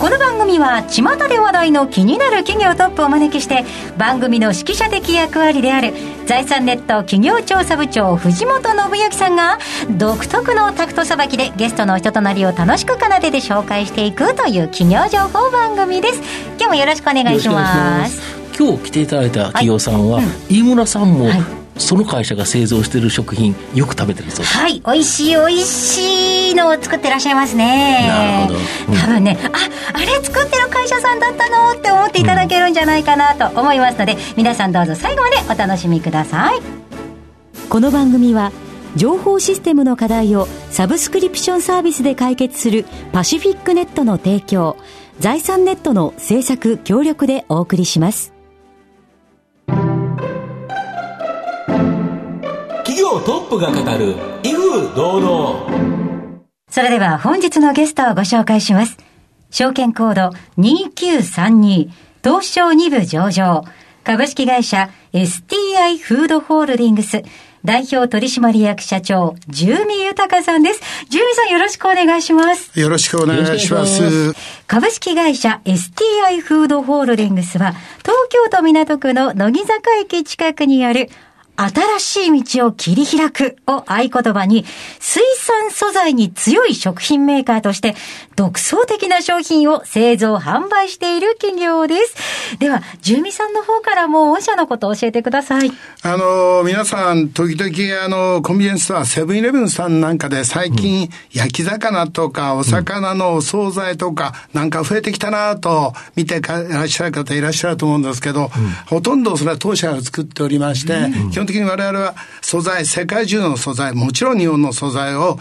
この番組は巷で話題の気になる企業トップをお招きして番組の指揮者的役割である財産ネット企業調査部長藤本信之さんが独特のタクトさばきでゲストの人となりを楽しく奏でて紹介していくという企業情報番組です。今日もよろしくお願いします。今日来ていただいた企業さんは、はい。うん、飯村さんも、はいその会社が製造している食品よく食べてるそうです。はい美味しい美味しいのを作ってらっしゃいますね。なるほど、うん、多分ねああれ作ってる会社さんだったのって思っていただけるんじゃないかなと思いますので、うん、皆さんどうぞ最後までお楽しみください。この番組は情報システムの課題をサブスクリプションサービスで解決するパシフィックネットの提供財産ネットの制作協力でお送りします業トップが語る威風堂々それでは本日のゲストをご紹介します証券コード2932東証2部上場株式会社 STI フードホールディングス代表取締役社長、住見豊さんです。住見さんよろしくお願いします。よろしくお願いします。株式会社 STI フードホールディングスは、東京都港区の乃木坂駅近くにある新しい道を切り開くを合言葉に、水産素材に強い食品メーカーとして、独創的な商品を製造販売している企業です。では、住民さんの方からも御社のことを教えてください。あの、皆さん、時々、あの、コンビニエンスストア、セブンイレブンさんなんかで最近、うん、焼き魚とか、お魚のお惣菜とか、なんか増えてきたなと、見ていらっしゃる方いらっしゃると思うんですけど、うん、ほとんどそれは当社が作っておりまして、うん、基本的に我々は素材、世界中の素材、もちろん日本の素材を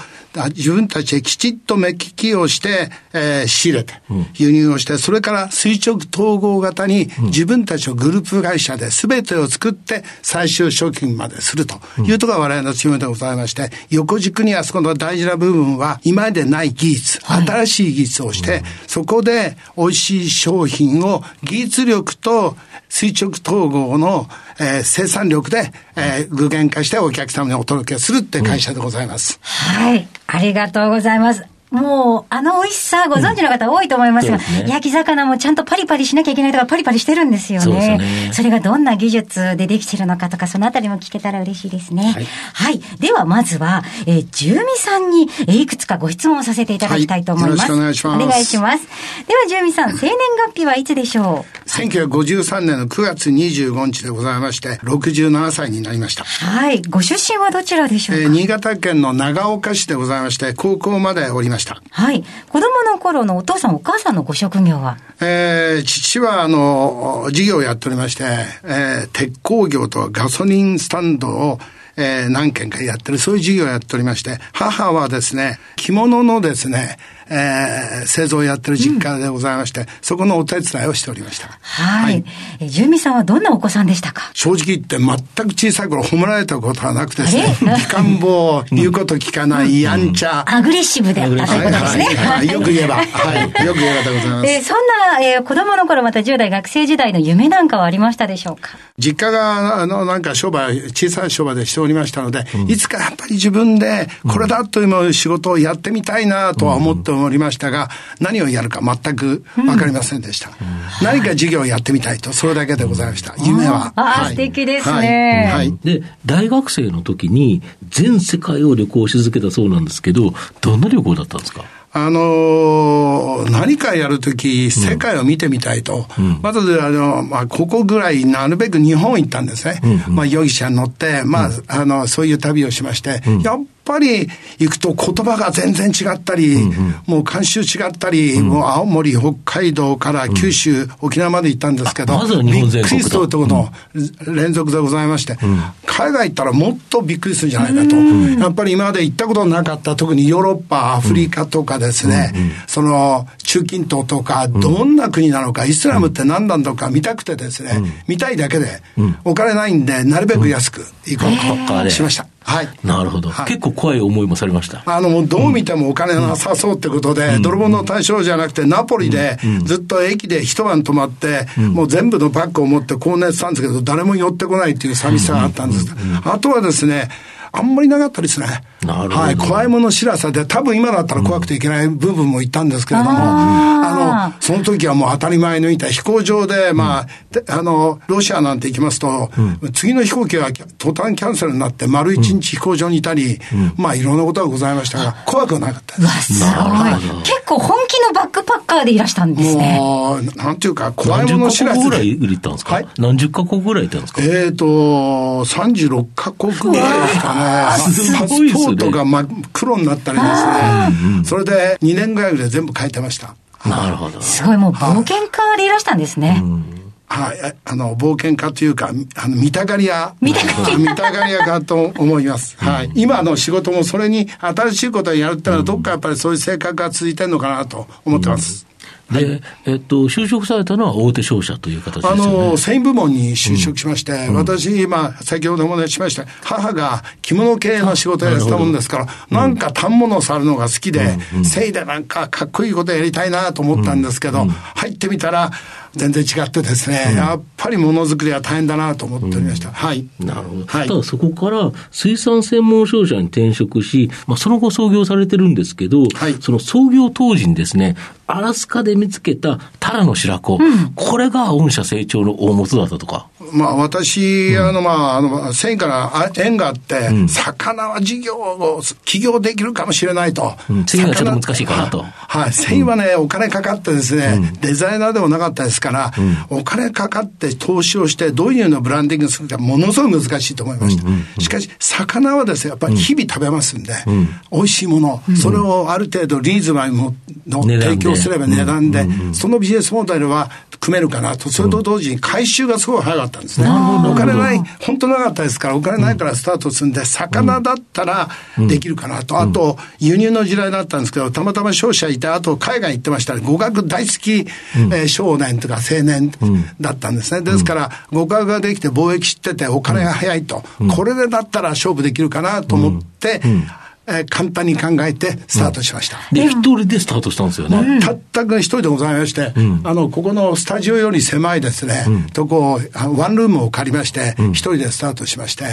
自分たちできちっと目利きをして、えー、仕入れて、輸入をして、それから垂直統合型に自分たちのグループ会社で全てを作って最終商品までするというところが我々の強みでございまして、横軸にはそこの大事な部分は今までない技術、新しい技術をして、そこで美味しい商品を技術力と垂直統合の、えー、生産力で、えー、具現化してお客様にお届けするって会社でございます。はい。ありがとうございます。もう、あの美味しさご存知の方多いと思いますが、うんすね、焼き魚もちゃんとパリパリしなきゃいけないとかパリパリしてるんですよね。そねそれがどんな技術でできてるのかとか、そのあたりも聞けたら嬉しいですね。はい。はい、では、まずは、えー、住味さんに、えー、いくつかご質問をさせていただきたいと思います。はい、よろしくお願いします。お願いします。では、住味さん、生年月日はいつでしょう ?1953 年の9月25日でございまして、67歳になりました。はい。ご出身はどちらでしょうか、えー、新潟県の長岡市でございまして、高校までおりました。はい。子供の頃のお父さんお母さんのご職業は？えー、父は、あの、事業をやっておりまして、えー、鉄鋼業とガソリンスタンドを、えー、何件かやってる、そういう事業をやっておりまして、母はですね、着物のですね、えー、製造をやってる実家でございまして、うん、そこのお手伝いをしておりました。はい。はい、住民さんはどんなお子さんでしたか？正直言って全く小さい頃褒められたことはなくてですね、機関棒、言うこと聞かない、やんちゃ。アグレッシブでということですね。はい、はい、よく言えば、はい。よく言えばでございます。えー、そんな、えー、子供の頃また10代学生時代の夢なんかはありましたでしょうか？実家が、あの、なんか商売、小さい商売でしておりましたので、うん、いつかやっぱり自分で、これだという仕事をやってみたいなとは思っておりましたが、何をやるか全くわかりませんでした。うん、何か授業をやってみたいと、それだけでございました。夢は。あ、はい、素敵ですね、はい。で、大学生の時に全世界を旅行し続けたそうなんですけど、どんな旅行だったんですか？あのー、何かやるとき、世界を見てみたいと。うん、まず、あの、まあ、ここぐらい、なるべく日本行ったんですね。うんうん、まあ、容疑者に乗って、まあ、あの、そういう旅をしまして、やっぱり行くと言葉が全然違ったり、うんうん、もう慣習違ったり、うん、もう青森、北海道から九州、うん、沖縄まで行ったんですけど、ま、びっくりするとこの連続でございまして、うん、海外行ったらもっとびっくりするんじゃないかと。やっぱり今まで行ったことなかった、特にヨーロッパ、アフリカとかですね、その中近東とか、どんな国なのか、イスラムって何なんだか見たくてですね、見たいだけで、お金ないんで、なるべく安く行こうとしました。はい。なるほど、はい結構怖い思いもされました。あの、もうどう見てもお金なさそうってことで、泥棒の対象じゃなくて、ナポリでずっと駅で一晩泊まって、もう全部のバッグを持って高熱したんですけど、誰も寄ってこないっていう寂しさがあったんです。あとはですね、あんまりなかったですね。はい。怖いもの知らさで、多分今だったら怖くていけない部分も言ったんですけれども、あーあの、その時はもう当たり前のいた飛行場で、まあ、であの、ロシアなんて行きますと、次の飛行機が途端キャンセルになって、丸一日飛行場にいたり、まあ、いろんなことがございましたが、怖くはなかったです。うわ、すごい。結構本気のバックパッカーでいらしたんですね。もう、なんていうか、怖い何十カもの知らず国ぐらいで。売りったんですか、はい何十カ国ぐらい行ったんですか？えーと、36カ国ぐらいですかね。すパごいですねスポートが真っ黒になったりですね。それで2年ぐらいで全部変えてました。なるほど。すごい、もう冒険家でいらしたんですね。はい、ああの、冒険家というか、あの、見たがり屋。見たがり屋 見たがり屋かと思います。はい。今の仕事もそれに新しいことをやるってのは、どっかやっぱりそういう性格が続いてるのかなと思ってます。で、えっと、就職されたのは大手商社という形ですあよね。の、繊維部門に就職しまして、私、今、先ほどもお話ししました、母が着物系の仕事をやってたもんですから、なんか反物を触るのが好きで、繊維でなんかかっこいいことやりたいなと思ったんですけど、入ってみたら、全然違ってですね、やっぱりものづくりは大変だなと思っておりました。はい。なるほど。はい。ただそこから水産専門商社に転職し、まあ、その後創業されてるんですけど、はい。その創業当時にですね、アラスカで見つけたタラの白子、これが御社成長の大元だったとか。まあ私、あのまあ、あの、繊維からあ縁があって、魚は事業を、起業できるかもしれないと。うん。繊維はちょっと難しいかなと。はい。はい。繊維はね、お金かかってですね、デザイナーでもなかったですから、お金かかって投資をして、どういうのをブランディングするか、ものすごい難しいと思いました。しかし、魚はですね、やっぱり日々食べますんで、美味しいもの、それをある程度リーズナブルの提供すれば値段で、そのビジネスモデルは組めるかなと、それと同時に回収がすごい早かったんですね。お金ない、本当なかったですから、お金ないからスタートするんで、魚だったらできるかなと。あと、輸入の時代だったんですけど、たまたま商社いて、あと海外行ってましたね。語学大好き、えー少年とか青年だったんですね。ですから、語学ができて貿易知ってて、お金が早いと。これでだったら勝負できるかなと思って、えー簡単に考えてスタートしました。で、一人でスタートしたんですよね。たったく一人でございまして、あの、ここのスタジオより狭いですね、とこ、あワンルームを借りまして、一人でスタートしまして、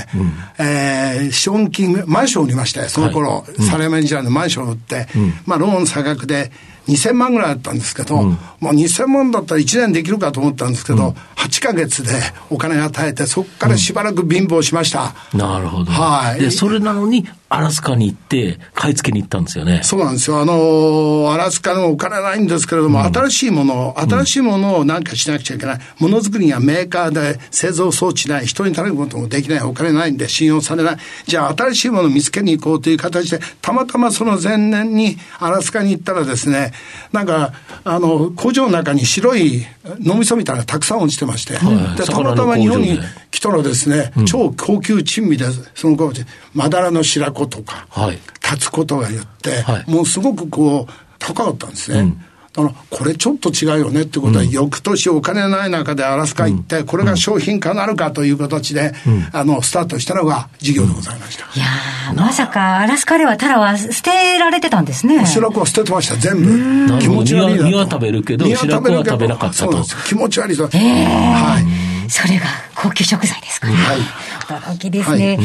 えー資本金、マンションを売りまして、その頃、サラリーマン時代のマンションを売って、まあ、ローン差額で、2000万ぐらいだったんですけど、もう2000万だったら1年できるかと思ったんですけど、8ヶ月でお金が与えて、そこからしばらく貧乏しました。なるほど。はいで、それなのに、アラスカに行って、買い付けに行ったんですよね。そうなんですよ。あの、アラスカのお金ないんですけれども、新しいもの、新しいものを何かしなくちゃいけない。ものづくりがメーカーで製造装置ない、人に頼むこともできない、お金ないんで信用されない。じゃあ新しいものを見つけに行こうという形で、たまたまその前年にアラスカに行ったらですね、なんか、あの、工場の中に白い脳みそみたいなのがたくさん落ちてまして、はい。でたまたま日本に来たらですね、超高級珍味で、その頃で、マダラの白子とか、はい。立つことが言って、はい。もうすごくこう、高かったんですね。だから、これちょっと違うよねってことは、翌年お金ない中でアラスカ行って、これが商品化なるかという形で、あの、スタートしたのが事業でございました。いやー、まさか、アラスカではタラは捨てられてたんですね。白子は捨ててました、全部。気持ち悪いなと。身は食べるけど身は白子はけど食べなかったとそうなんです。気持ち悪いと。ええはい。それが高級食材ですから。はい驚きですね。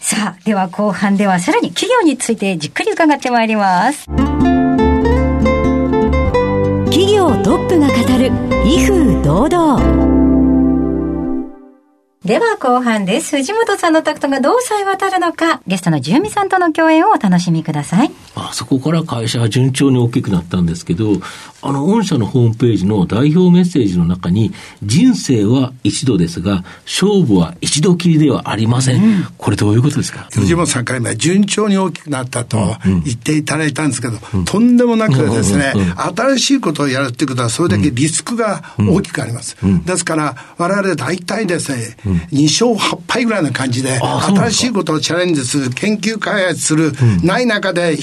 さあ、では後半ではさらに企業についてじっくり伺ってまいります。トップが語る威風堂々。では後半です。藤本さんのタクトがどうさえ渡るのか、ゲストのじゅうみさんとの共演をお楽しみください。あそこから会社は順調に大きくなったんですけど、あの、御社のホームページの代表メッセージの中に、人生は一度ですが、勝負は一度きりではありません。これどういうことですか？藤本さんから今、順調に大きくなったと言っていただいたんですけど、とんでもなくですね、新しいことをやるっていうことは、それだけリスクが大きくあります。ですから、我々大体ですね、2勝8敗ぐらいな感じで、新しいことをチャレンジする、研究開発する、ない中で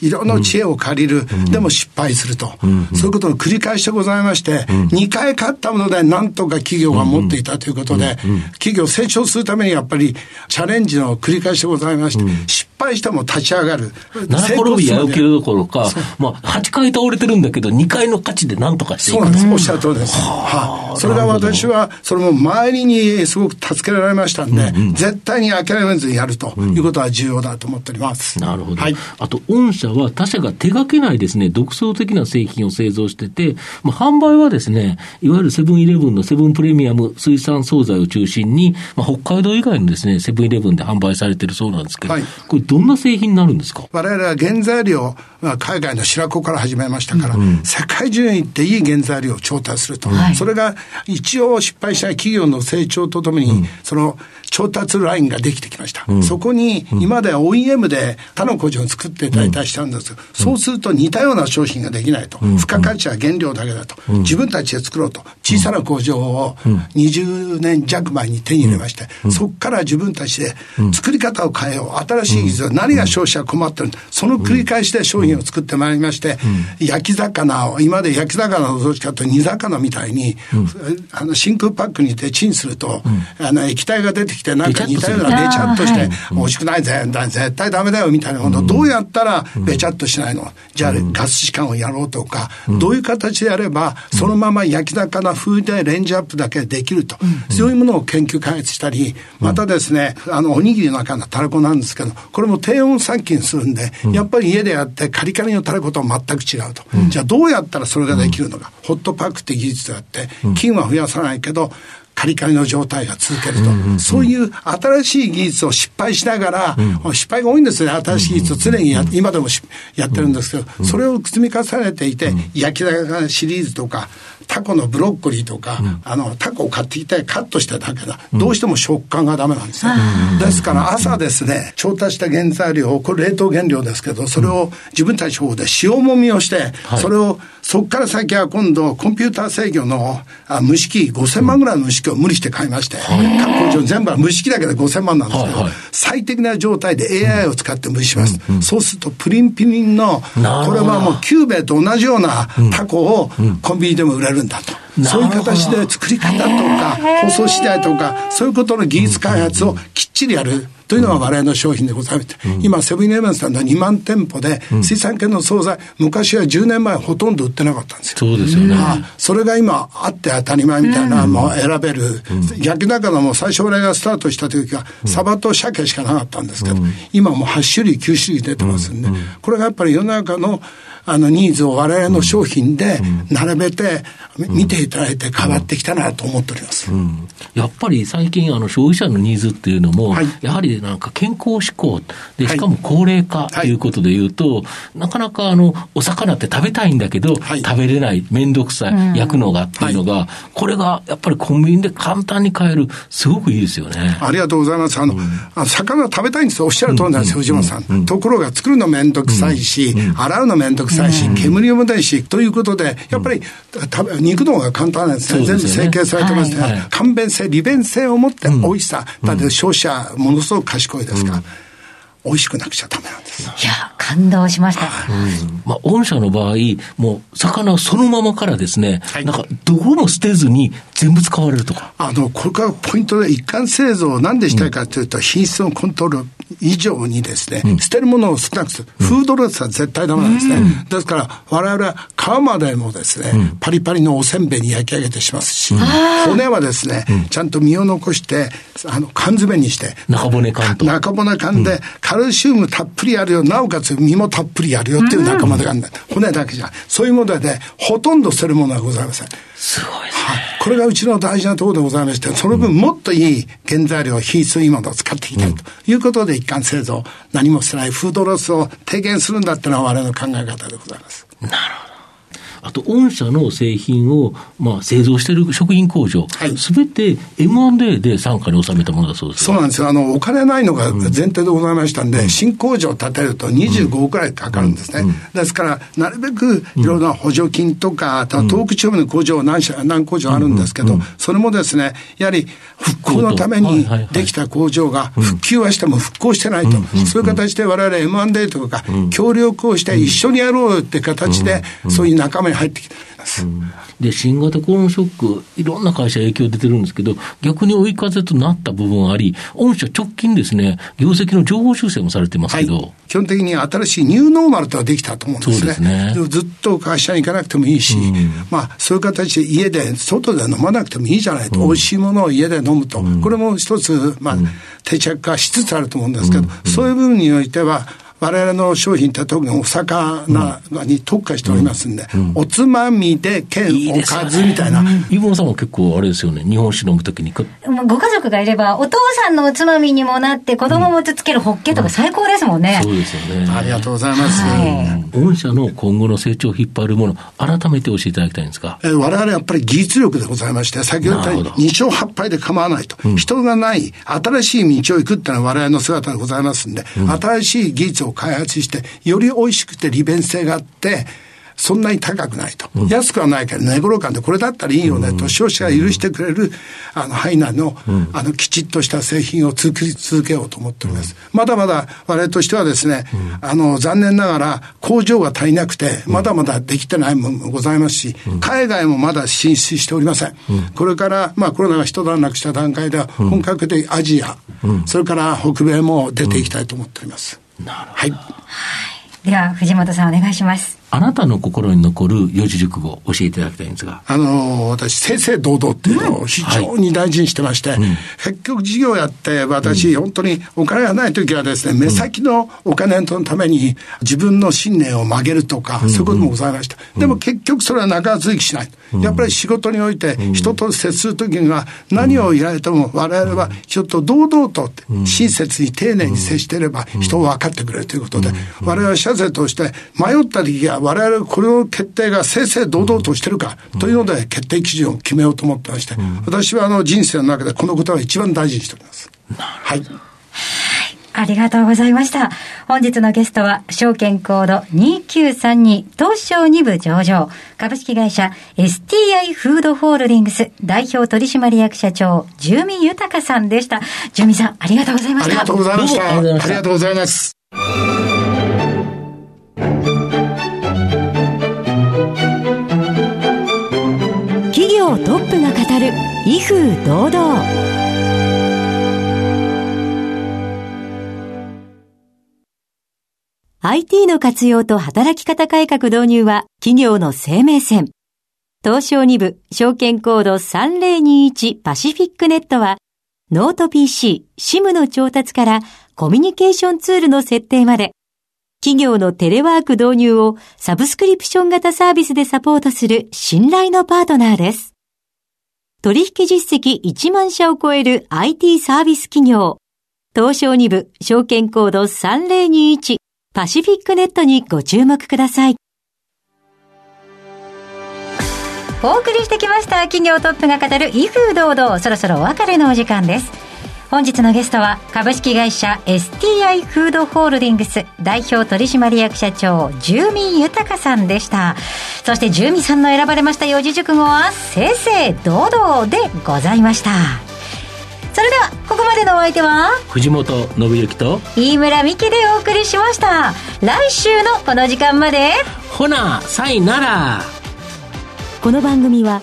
いろんな知恵を借りる、でも失敗すると、そういうことの繰り返しでございまして、2回勝ったものでなんとか企業が持っていたということで、企業成長するためにやっぱりチャレンジの繰り返しでございまして、失敗しても立ち上がる。7転びや起きるどころか、まあ、8回倒れてるんだけど、2回の勝ちでなんとかしていくそうなんです。おっしゃる通りです。はあ、それが私は、それも周りにすごく助けられましたんで、うんうん、絶対に諦めずにやるということは重要だと思っております。なるほど。はい。あと、御社は他社が手掛けないですね、独創的な製品を製造してて、まあ、販売はですね、いわゆるセブンイレブンのセブンプレミアム水産惣菜を中心に、まあ、北海道以外のですね、セブンイレブンで販売されてるそうなんですけど、はい、これどんな製品になるんですか？我々は原材料、まあ、海外の白子から始めましたから、うん、世界中に行っていい原材料を調達すると。はい、それが一応失敗した企業の成長とともに、うん、その調達ラインができてきました。うん、そこに、今までは OEM で他の工場を作っていただいたりしたんです。けど、そうすると似たような商品ができないと。付加価値は原料だけだと。自分たちで作ろうと。小さな工場を20年弱前に手に入れまして、そこから自分たちで作り方を変えよう。新しい技術、何が消費者困ってるその繰り返しで商品を作ってまいりまして、焼き魚を、今まで焼き魚のどっちかというと煮魚みたいに、あの真空パックに入れてチンすると、あの液体が出てきてなんか似たようなべちゃっとして、美味しくないぜ、絶対ダメだよみたいな。ことどうやったらべちゃっとしないの？じゃあガス試管をやろうとか、どういう形でやれば、そのまま焼き魚風でレンジアップだけできると、そういうものを研究開発したり、またですね、あの、おにぎりの中のたらこなんですけど、これも低温殺菌するんで、やっぱり家でやってカリカリのたらことは全く違うと。じゃあどうやったらそれができるのか。ホットパックって技術があって、菌は増やさないけど、カリカリの状態が続けると、うんうんうん、そういう新しい技術を失敗しながら、うん、失敗が多いんですね、新しい技術を常にや、うんうん、今でもやってるんですけど、うん、それを積み重ねていて、焼き魚シリーズとか、タコのブロッコリーとか、うん、あの、タコを買ってきてカットしただけだ。どうしても食感がダメなんですよ。ですから朝ですね、調達した原材料を、これ冷凍原料ですけど、それを自分たちの方で塩もみをして、それを、そこから先は今度、コンピューター制御のあ蒸し器、5000万ぐらいの蒸し器を無理して買いまして、各工場全部は蒸し器だけで5000万なんですけど、最適な状態で AI を使って蒸します。そうすると、プリンプリンの、これはもうキューベと同じようなタコをコンビニでも売れるるんだと。そういう形で作り方とか、放送次第とか、そういうことの技術開発をきっちりやる。というのが我々の商品でございまして、うん、今、セブンイレブンさんの2万店舗で、水産系の惣菜、昔は10年前ほとんど売ってなかったんですよ。そうですよね。あそれが今、あって当たり前みたいな、もう選べる。焼き魚も最初俺がスタートした時は、サバと鮭しかなかったんですけど、今もう8種類、9種類出てますんで、これがやっぱり世の中のあのニーズを我々の商品で並べて見ていただいて変わってきたなと思っております。うん、やっぱり最近あの消費者のニーズっていうのも、はい、やはりなんか健康志向で、しかも高齢化ということでいうと、はい、なかなかあのお魚って食べたいんだけど、はい、食べれない、めんどくさい、焼くのがっていうのが、これがやっぱりコンビニで簡単に買える、すごくいいですよね。ありがとうございます。あの、うん、あの魚食べたいんですよ。おっしゃる通りなんですよ、藤本さん。ところが作るのめんどくさいし、洗うのめんどくさいし、煙もないし、ということで、やっぱり、肉の方が簡単なんですね。全部成形されてますね。簡便性、利便性を持って美味しさ。だって消費者、ものすごく賢いですから。美味しくなくちゃダメなんです。いや、感動しました。うんまあ、御社の場合、もう、魚そのままからですね、はい、なんか、どこも捨てずに全部使われるとか。あの、これからポイントで、一貫製造をなんでしたいかというと、うん、品質のコントロール以上にですね、うん、捨てるものを少なくする。フードロスは絶対ダメなんですね。ですから、我々は皮までもですね、パリパリのおせんべいに焼き上げてしますし、骨はですね、ちゃんと身を残して、あの、缶詰にして、中骨缶と。中骨缶で、カルシウムたっぷりあるよ、なおかつ身もたっぷりあるよっていう仲間でがあるんだ。骨だけじゃそういうもので、ほとんど捨てるものはございません。すごいですね。はい。これがうちの大事なところでございまして、その分もっといい原材料、品質いいものを使っていきたいということで、一貫製造、何もしてないフードロスを低減するんだっていうのは我々の考え方でございます。なるほど。あと御社の製品を、まあ、製造している食品工場、す、べ、て M&A で傘下に収めたものだそうですそうなんですよ。あの、お金ないのが前提でございましたんで、うん、新工場を建てると25億くらいかかるんですね。ですから、なるべくいろんな補助金とか、あとは東北地方の工場何社、何工場あるんですけど、それもですね、やはり復興のためにできた工場が復旧はしても復興してないと。そういう形で我々 M&A とか協力をして一緒にやろうって形で、そういう仲間に入ってきてます。で、新型コロナショック、いろんな会社影響出てるんですけど、逆に追い風となった部分あり、御社直近ですね、業績の情報修正もされてますけど、はい、基本的に新しいニューノーマルとはできたと思うんですね。ですね。ずっと会社に行かなくてもいいし、うん、まあ、そういう形で家で、外で飲まなくてもいいじゃないと、うん、美味しいものを家で飲むと、うん、これも一つ、まあ、定着化しつつあると思うんですけど、そういう部分においては、我々の商品って特にお魚に特化しておりますんで、うんうん、おつまみで兼おかずみたいな。イボさんも結構あれですよね、日本酒飲むときに。ご家族がいれば、お父さんのおつまみにもなって、子供もつけるホッケとか最高ですもんね。そうですよね。ありがとうございます。はい、御社の今後の成長を引っ張るもの、改めて教えていただきたいんですか？え我々やっぱり技術力でございまして、先ほど言ったように2勝8敗で構わないと。人がない新しい道を行くっていうのは我々の姿でございますんで、新しい技術を開発して、より美味しくて利便性があって、そんなに高くないと。うん、安くはないけど、値頃感でこれだったらいいよねと、消費者が許してくれる、あの、ハイナの、あの、きちっとした製品を作り続けようと思っております。まだまだ、我々としてはですね、あの、残念ながら、工場が足りなくて、まだまだできてないものもございますし、海外もまだ進出しておりません。これから、まあ、コロナが一段落した段階では、本格的アジア、それから北米も出ていきたいと思っております。なるほど。はい。では、藤本さんお願いします。あなたの心に残る四字熟語を教えていただきたいんですが。あの、私、正々堂々っていうのを非常に大事にしてまして、うん。はい、結局事業やって、私、うん、本当にお金がない時はですね、目先のお金のために自分の信念を曲げるとか、そういうこともございました。でも結局それは長続きしない。やっぱり仕事において人と接するときには何を言われても我々はちょっと堂々と親切に丁寧に接していれば人を分かってくれるということで、我々は社税として迷った時は我々これを決定が正々堂々としてるかというので決定基準を決めようと思ってまして、私はあの人生の中でこのことは一番大事にしております。はい。ありがとうございました。本日のゲストは、証券コード2932東証2部上場、株式会社 STI フードホールディングス代表取締役社長、住民豊さんでした。住民さん、ありがとうございました。ありがとうございました。ありがとうございます。威風堂々。IT の活用と働き方改革導入は企業の生命線。東証2部証券コード3021パシフィックネットはノート PC、SIM の調達からコミュニケーションツールの設定まで企業のテレワーク導入をサブスクリプション型サービスでサポートする信頼のパートナーです。取引実績1万社を超える IT サービス企業。東証2部証券コード3021パシフィックネットにご注目ください。お送りしてきました。企業トップが語る威風堂々。そろそろお別れのお時間です。本日のゲストは株式会社 STI フードホールディングス代表取締役社長住民豊さんでした。そして住民さんの選ばれました四字熟語は正々堂々でございました。それではここまでのお相手は藤本信之と飯村美希でお送りしました。来週のこの時間まで。ほなさいなら。この番組は